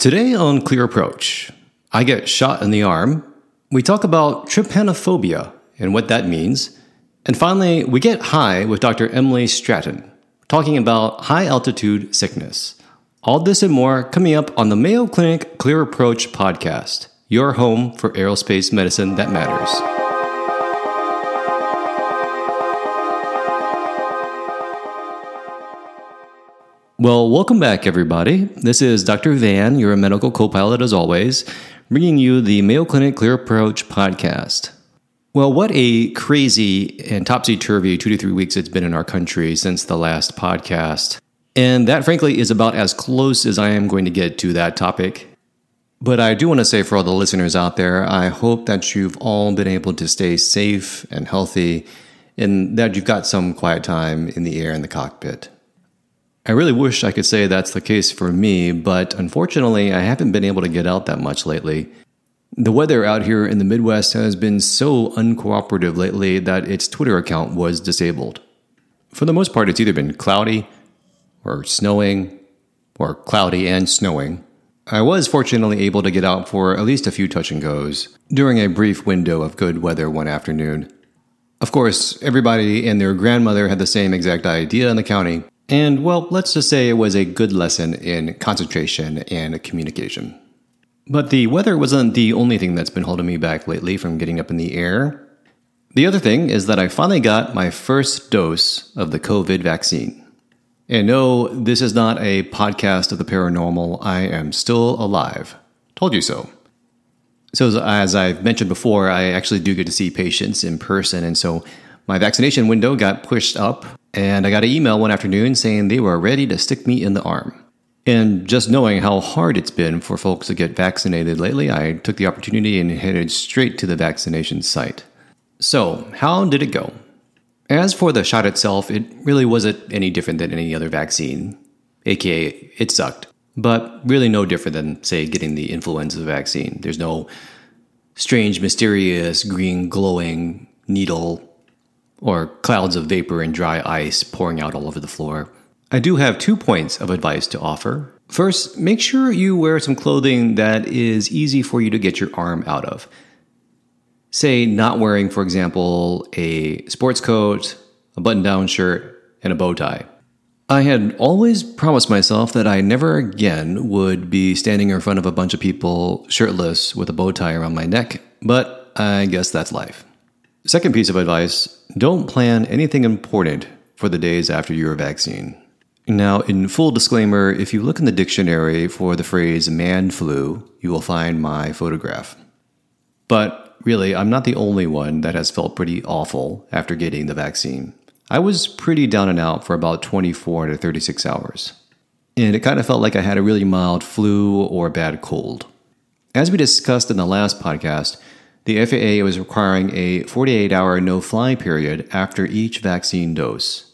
Today on Clear Approach, I get shot in the arm. We talk about trypanophobia and what that means. And finally, we get high with Dr. Emily Stratton, talking about high altitude sickness. All this and more coming up on the Mayo Clinic Clear Approach podcast, your home for aerospace medicine that matters. Well, welcome back, everybody. This is Dr. Van, your medical co pilot as always, bringing you the Mayo Clinic Clear Approach podcast. Well, what a crazy and topsy turvy two to three weeks it's been in our country since the last podcast. And that, frankly, is about as close as I am going to get to that topic. But I do want to say for all the listeners out there, I hope that you've all been able to stay safe and healthy and that you've got some quiet time in the air in the cockpit. I really wish I could say that's the case for me, but unfortunately, I haven't been able to get out that much lately. The weather out here in the Midwest has been so uncooperative lately that its Twitter account was disabled. For the most part, it's either been cloudy, or snowing, or cloudy and snowing. I was fortunately able to get out for at least a few touch and goes during a brief window of good weather one afternoon. Of course, everybody and their grandmother had the same exact idea in the county, and, well, let's just say it was a good lesson in concentration and communication. But the weather wasn't the only thing that's been holding me back lately from getting up in the air. The other thing is that I finally got my first dose of the COVID vaccine. And no, this is not a podcast of the paranormal. I am still alive. Told you so. So, as I've mentioned before, I actually do get to see patients in person. And so my vaccination window got pushed up and I got an email one afternoon saying they were ready to stick me in the arm. And just knowing how hard it's been for folks to get vaccinated lately, I took the opportunity and headed straight to the vaccination site. So, how did it go? As for the shot itself, it really wasn't any different than any other vaccine, aka, it sucked. But really no different than, say, getting the influenza vaccine. There's no strange, mysterious, green, glowing needle or clouds of vapor and dry ice pouring out all over the floor. I do have two points of advice to offer. First, make sure you wear some clothing that is easy for you to get your arm out of. Say, not wearing, for example, a sports coat, a button down shirt, and a bow tie. I had always promised myself that I never again would be standing in front of a bunch of people shirtless with a bow tie around my neck, but I guess that's life. Second piece of advice don't plan anything important for the days after your vaccine. Now, in full disclaimer, if you look in the dictionary for the phrase man flu, you will find my photograph. But really, I'm not the only one that has felt pretty awful after getting the vaccine. I was pretty down and out for about 24 to 36 hours. And it kind of felt like I had a really mild flu or bad cold. As we discussed in the last podcast, the FAA was requiring a 48 hour no fly period after each vaccine dose.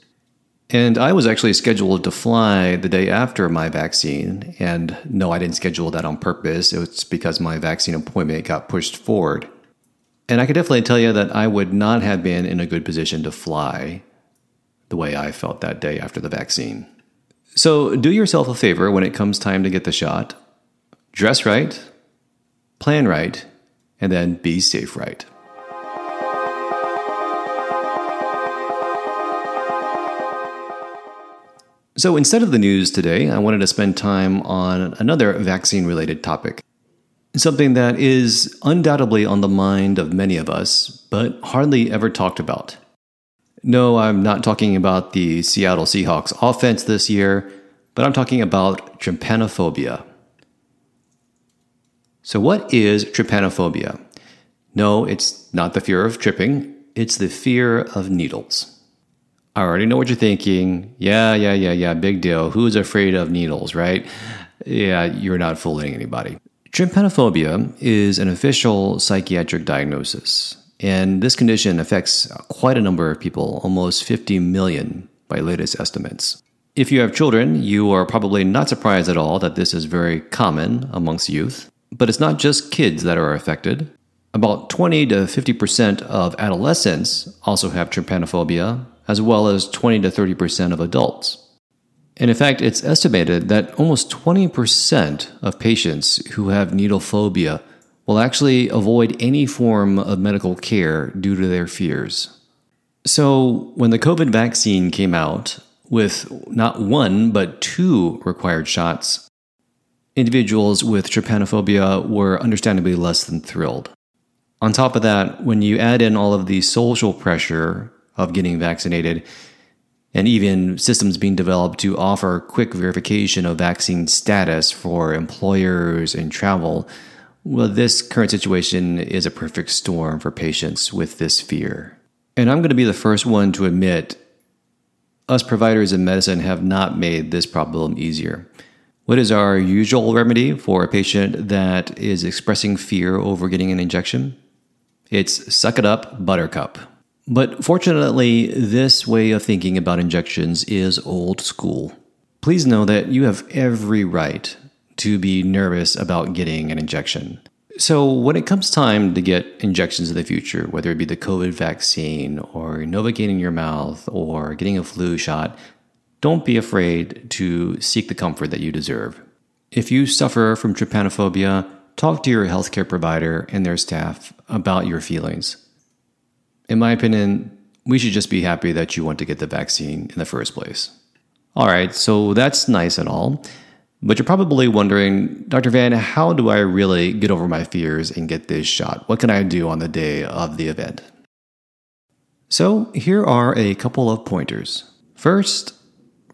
And I was actually scheduled to fly the day after my vaccine. And no, I didn't schedule that on purpose. It was because my vaccine appointment got pushed forward. And I could definitely tell you that I would not have been in a good position to fly the way I felt that day after the vaccine. So do yourself a favor when it comes time to get the shot. Dress right, plan right, and then be safe right. So instead of the news today, I wanted to spend time on another vaccine related topic. Something that is undoubtedly on the mind of many of us, but hardly ever talked about. No, I'm not talking about the Seattle Seahawks offense this year, but I'm talking about trypanophobia. So, what is trypanophobia? No, it's not the fear of tripping, it's the fear of needles. I already know what you're thinking. Yeah, yeah, yeah, yeah, big deal. Who's afraid of needles, right? Yeah, you're not fooling anybody. Trypanophobia is an official psychiatric diagnosis, and this condition affects quite a number of people, almost 50 million by latest estimates. If you have children, you are probably not surprised at all that this is very common amongst youth. But it's not just kids that are affected. About 20 to 50% of adolescents also have trypanophobia, as well as 20 to 30% of adults. And in fact, it's estimated that almost 20% of patients who have needle phobia will actually avoid any form of medical care due to their fears. So, when the COVID vaccine came out with not one, but two required shots, individuals with trypanophobia were understandably less than thrilled. On top of that, when you add in all of the social pressure of getting vaccinated, and even systems being developed to offer quick verification of vaccine status for employers and travel, well, this current situation is a perfect storm for patients with this fear. And I'm going to be the first one to admit us providers in medicine have not made this problem easier. What is our usual remedy for a patient that is expressing fear over getting an injection? It's suck it up, buttercup. But fortunately, this way of thinking about injections is old school. Please know that you have every right to be nervous about getting an injection. So, when it comes time to get injections in the future, whether it be the COVID vaccine or Novocaine in your mouth or getting a flu shot, don't be afraid to seek the comfort that you deserve. If you suffer from trypanophobia, talk to your healthcare provider and their staff about your feelings. In my opinion, we should just be happy that you want to get the vaccine in the first place. All right, so that's nice and all. But you're probably wondering, Dr. Van, how do I really get over my fears and get this shot? What can I do on the day of the event? So, here are a couple of pointers. First,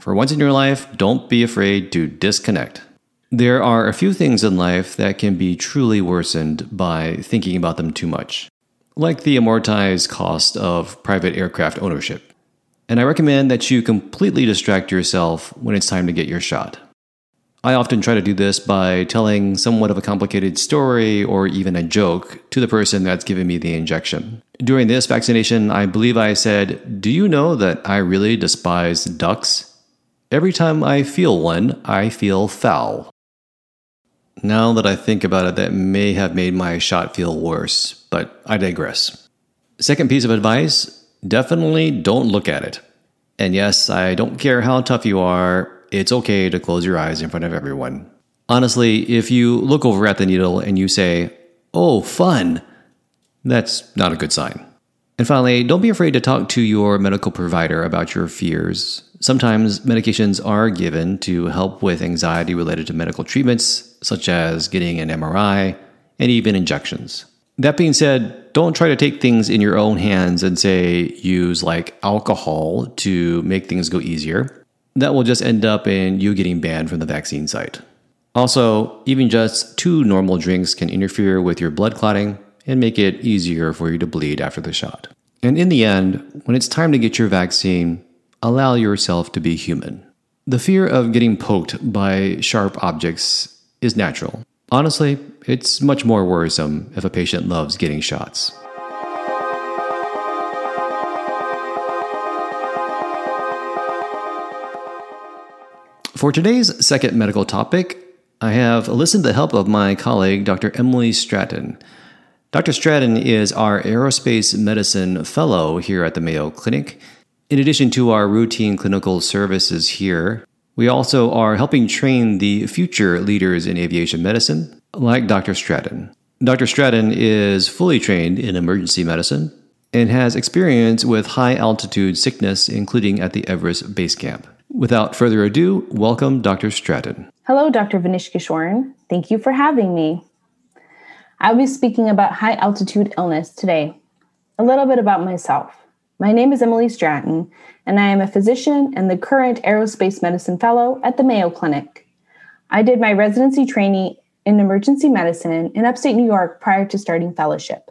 for once in your life, don't be afraid to disconnect. There are a few things in life that can be truly worsened by thinking about them too much, like the amortized cost of private aircraft ownership. And I recommend that you completely distract yourself when it's time to get your shot. I often try to do this by telling somewhat of a complicated story or even a joke to the person that's giving me the injection. During this vaccination, I believe I said, Do you know that I really despise ducks? Every time I feel one, I feel foul. Now that I think about it, that may have made my shot feel worse, but I digress. Second piece of advice definitely don't look at it. And yes, I don't care how tough you are, it's okay to close your eyes in front of everyone. Honestly, if you look over at the needle and you say, oh, fun, that's not a good sign. And finally, don't be afraid to talk to your medical provider about your fears. Sometimes medications are given to help with anxiety related to medical treatments, such as getting an MRI and even injections. That being said, don't try to take things in your own hands and say use like alcohol to make things go easier. That will just end up in you getting banned from the vaccine site. Also, even just two normal drinks can interfere with your blood clotting and make it easier for you to bleed after the shot. And in the end, when it's time to get your vaccine, allow yourself to be human. The fear of getting poked by sharp objects is natural. Honestly, it's much more worrisome if a patient loves getting shots. For today's second medical topic, I have listened to the help of my colleague, Dr. Emily Stratton. Dr. Stratton is our aerospace medicine fellow here at the Mayo Clinic. In addition to our routine clinical services here, we also are helping train the future leaders in aviation medicine, like Dr. Stratton. Dr. Stratton is fully trained in emergency medicine and has experience with high altitude sickness, including at the Everest Base Camp. Without further ado, welcome Dr. Stratton. Hello, Dr. Vanichkachorn. Thank you for having me. I'll be speaking about high altitude illness today. A little bit about myself. My name is Emily Stratton, and I am a physician and the current aerospace medicine fellow at the Mayo Clinic. I did my residency training in emergency medicine in upstate New York prior to starting fellowship.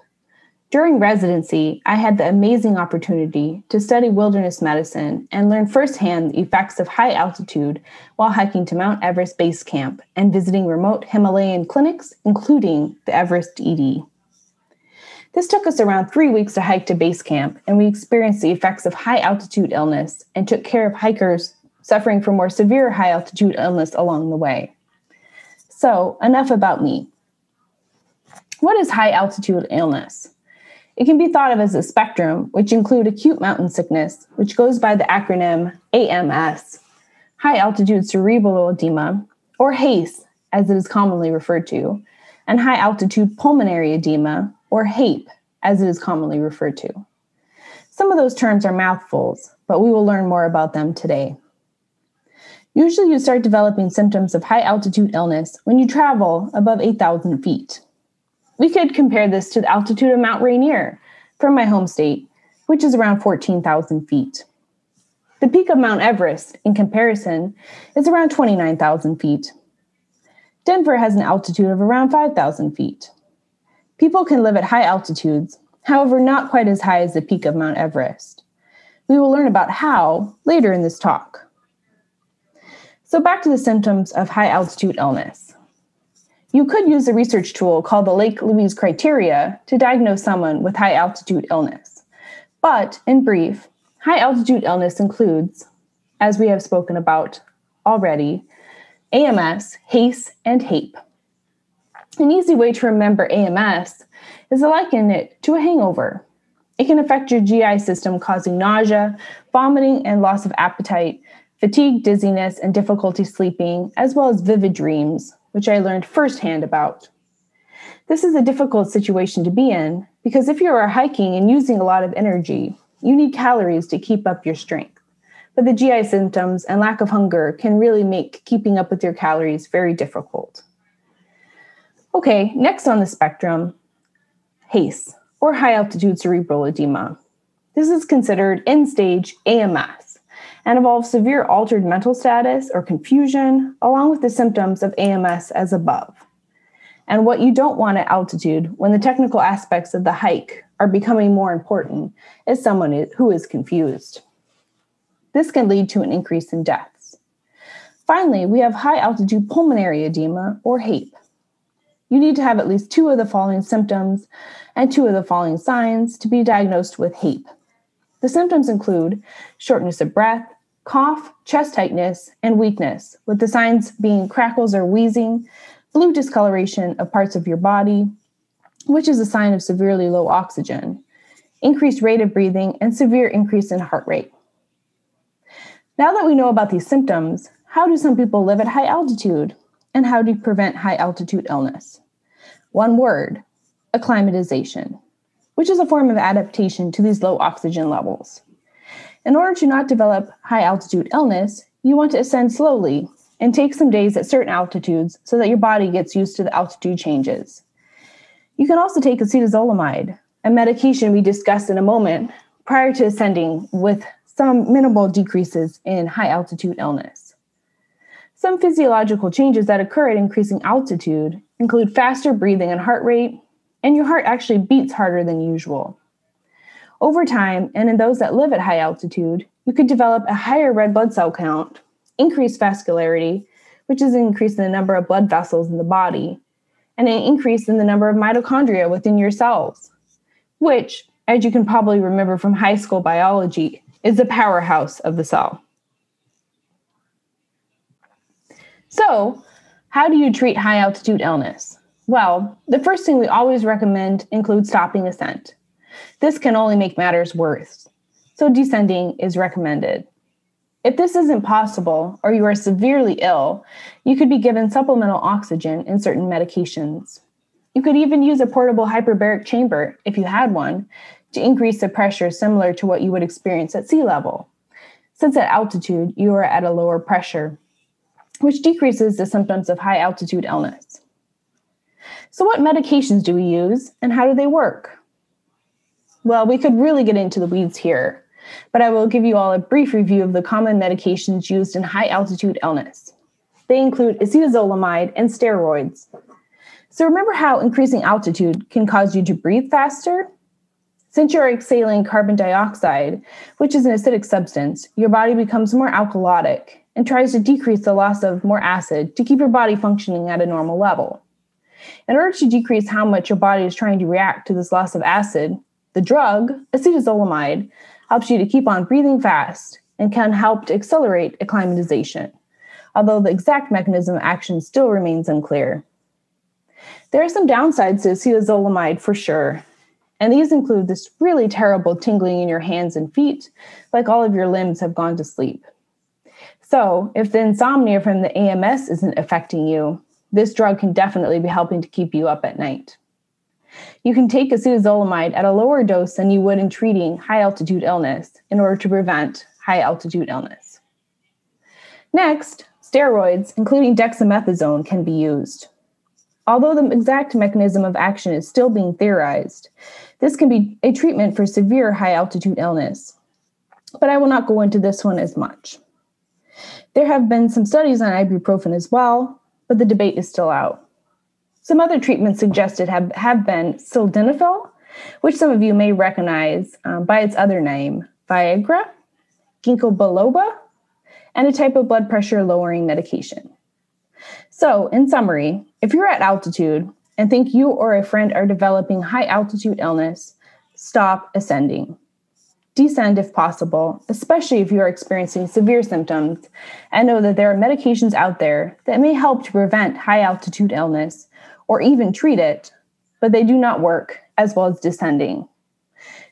During residency, I had the amazing opportunity to study wilderness medicine and learn firsthand the effects of high altitude while hiking to Mount Everest Base Camp and visiting remote Himalayan clinics, including the Everest ED. This took us around three weeks to hike to base camp, and we experienced the effects of high altitude illness and took care of hikers suffering from more severe high altitude illness along the way. So, enough about me. What is high altitude illness? It can be thought of as a spectrum, which include acute mountain sickness, which goes by the acronym AMS, high altitude cerebral edema, or HACE, as it is commonly referred to, and high altitude pulmonary edema, or HAPE, as it is commonly referred to. Some of those terms are mouthfuls, but we will learn more about them today. Usually, you start developing symptoms of high altitude illness when you travel above 8,000 feet. We could compare this to the altitude of Mount Rainier from my home state, which is around 14,000 feet. The peak of Mount Everest, in comparison, is around 29,000 feet. Denver has an altitude of around 5,000 feet. People can live at high altitudes, however, not quite as high as the peak of Mount Everest. We will learn about how later in this talk. So, back to the symptoms of high altitude illness. You could use a research tool called the Lake Louise criteria to diagnose someone with high altitude illness. But in brief, high altitude illness includes, as we have spoken about already, AMS, HACE, and HAPE. An easy way to remember AMS is to liken it to a hangover. It can affect your GI system, causing nausea, vomiting, and loss of appetite, fatigue, dizziness, and difficulty sleeping, as well as vivid dreams, which I learned firsthand about. This is a difficult situation to be in because if you are hiking and using a lot of energy, you need calories to keep up your strength. But the GI symptoms and lack of hunger can really make keeping up with your calories very difficult. Okay, next on the spectrum, HACE, or high altitude cerebral edema. This is considered end stage AMS and involves severe altered mental status or confusion, along with the symptoms of AMS as above. And what you don't want at altitude when the technical aspects of the hike are becoming more important is someone who is confused. This can lead to an increase in deaths. Finally, we have high altitude pulmonary edema or HAPE. You need to have at least two of the following symptoms and two of the following signs to be diagnosed with HAPE. The symptoms include shortness of breath, cough, chest tightness, and weakness, with the signs being crackles or wheezing, blue discoloration of parts of your body, which is a sign of severely low oxygen, increased rate of breathing, and severe increase in heart rate. Now that we know about these symptoms, how do some people live at high altitude? And how do you prevent high altitude illness? One word acclimatization which is a form of adaptation to these low oxygen levels. In order to not develop high altitude illness, you want to ascend slowly and take some days at certain altitudes so that your body gets used to the altitude changes. You can also take acetazolamide, a medication we discussed in a moment, prior to ascending with some minimal decreases in high altitude illness. Some physiological changes that occur at increasing altitude include faster breathing and heart rate, and your heart actually beats harder than usual. Over time, and in those that live at high altitude, you could develop a higher red blood cell count, increased vascularity, which is an increase in the number of blood vessels in the body, and an increase in the number of mitochondria within your cells, which, as you can probably remember from high school biology, is the powerhouse of the cell. So, how do you treat high altitude illness? Well, the first thing we always recommend includes stopping ascent. This can only make matters worse, so descending is recommended. If this isn't possible or you are severely ill, you could be given supplemental oxygen and certain medications. You could even use a portable hyperbaric chamber, if you had one, to increase the pressure similar to what you would experience at sea level. Since at altitude, you are at a lower pressure, which decreases the symptoms of high altitude illness. So, what medications do we use and how do they work? Well, we could really get into the weeds here, but I will give you all a brief review of the common medications used in high altitude illness. They include acetazolamide and steroids. So, remember how increasing altitude can cause you to breathe faster? Since you're exhaling carbon dioxide, which is an acidic substance, your body becomes more alkalotic and tries to decrease the loss of more acid to keep your body functioning at a normal level. In order to decrease how much your body is trying to react to this loss of acid, the drug, acetazolamide, helps you to keep on breathing fast and can help to accelerate acclimatization, although the exact mechanism of action still remains unclear. There are some downsides to acetazolamide for sure, and these include this really terrible tingling in your hands and feet, like all of your limbs have gone to sleep. So, if the insomnia from the AMS isn't affecting you, this drug can definitely be helping to keep you up at night. You can take acetazolamide at a lower dose than you would in treating high altitude illness in order to prevent high altitude illness. Next, steroids, including dexamethasone, can be used. Although the exact mechanism of action is still being theorized, this can be a treatment for severe high altitude illness. But I will not go into this one as much. There have been some studies on ibuprofen as well, but the debate is still out. Some other treatments suggested have, have been sildenafil, which some of you may recognize um, by its other name, Viagra, ginkgo biloba, and a type of blood pressure lowering medication. So, in summary, if you're at altitude and think you or a friend are developing high altitude illness, stop ascending. Descend if possible, especially if you are experiencing severe symptoms, and know that there are medications out there that may help to prevent high altitude illness or even treat it, but they do not work as well as descending.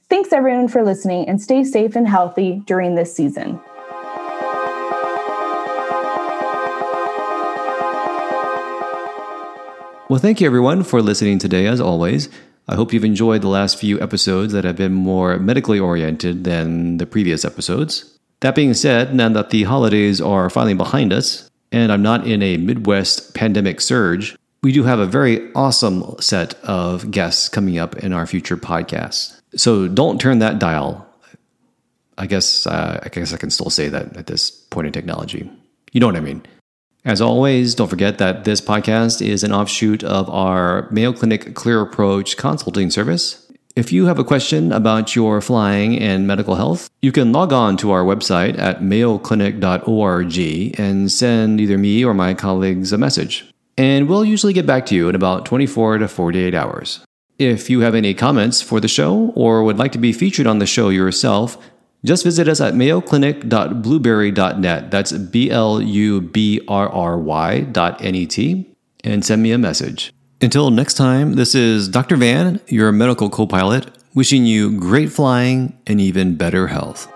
Thanks everyone for listening and stay safe and healthy during this season. Well, thank you everyone for listening today, as always. I hope you've enjoyed the last few episodes that have been more medically oriented than the previous episodes. That being said, now that the holidays are finally behind us, and I'm not in a Midwest pandemic surge, we do have a very awesome set of guests coming up in our future podcasts. So don't turn that dial. I guess uh, I guess I can still say that at this point in technology. You know what I mean. As always, don't forget that this podcast is an offshoot of our Mayo Clinic Clear Approach consulting service. If you have a question about your flying and medical health, you can log on to our website at mayoclinic.org and send either me or my colleagues a message. And we'll usually get back to you in about 24 to 48 hours. If you have any comments for the show or would like to be featured on the show yourself, just visit us at mayoclinic.blubrry.net. That's B L U B R R Y dot N E T, and send me a message. Until next time, this is Dr. Van, your medical co pilot, wishing you great flying and even better health.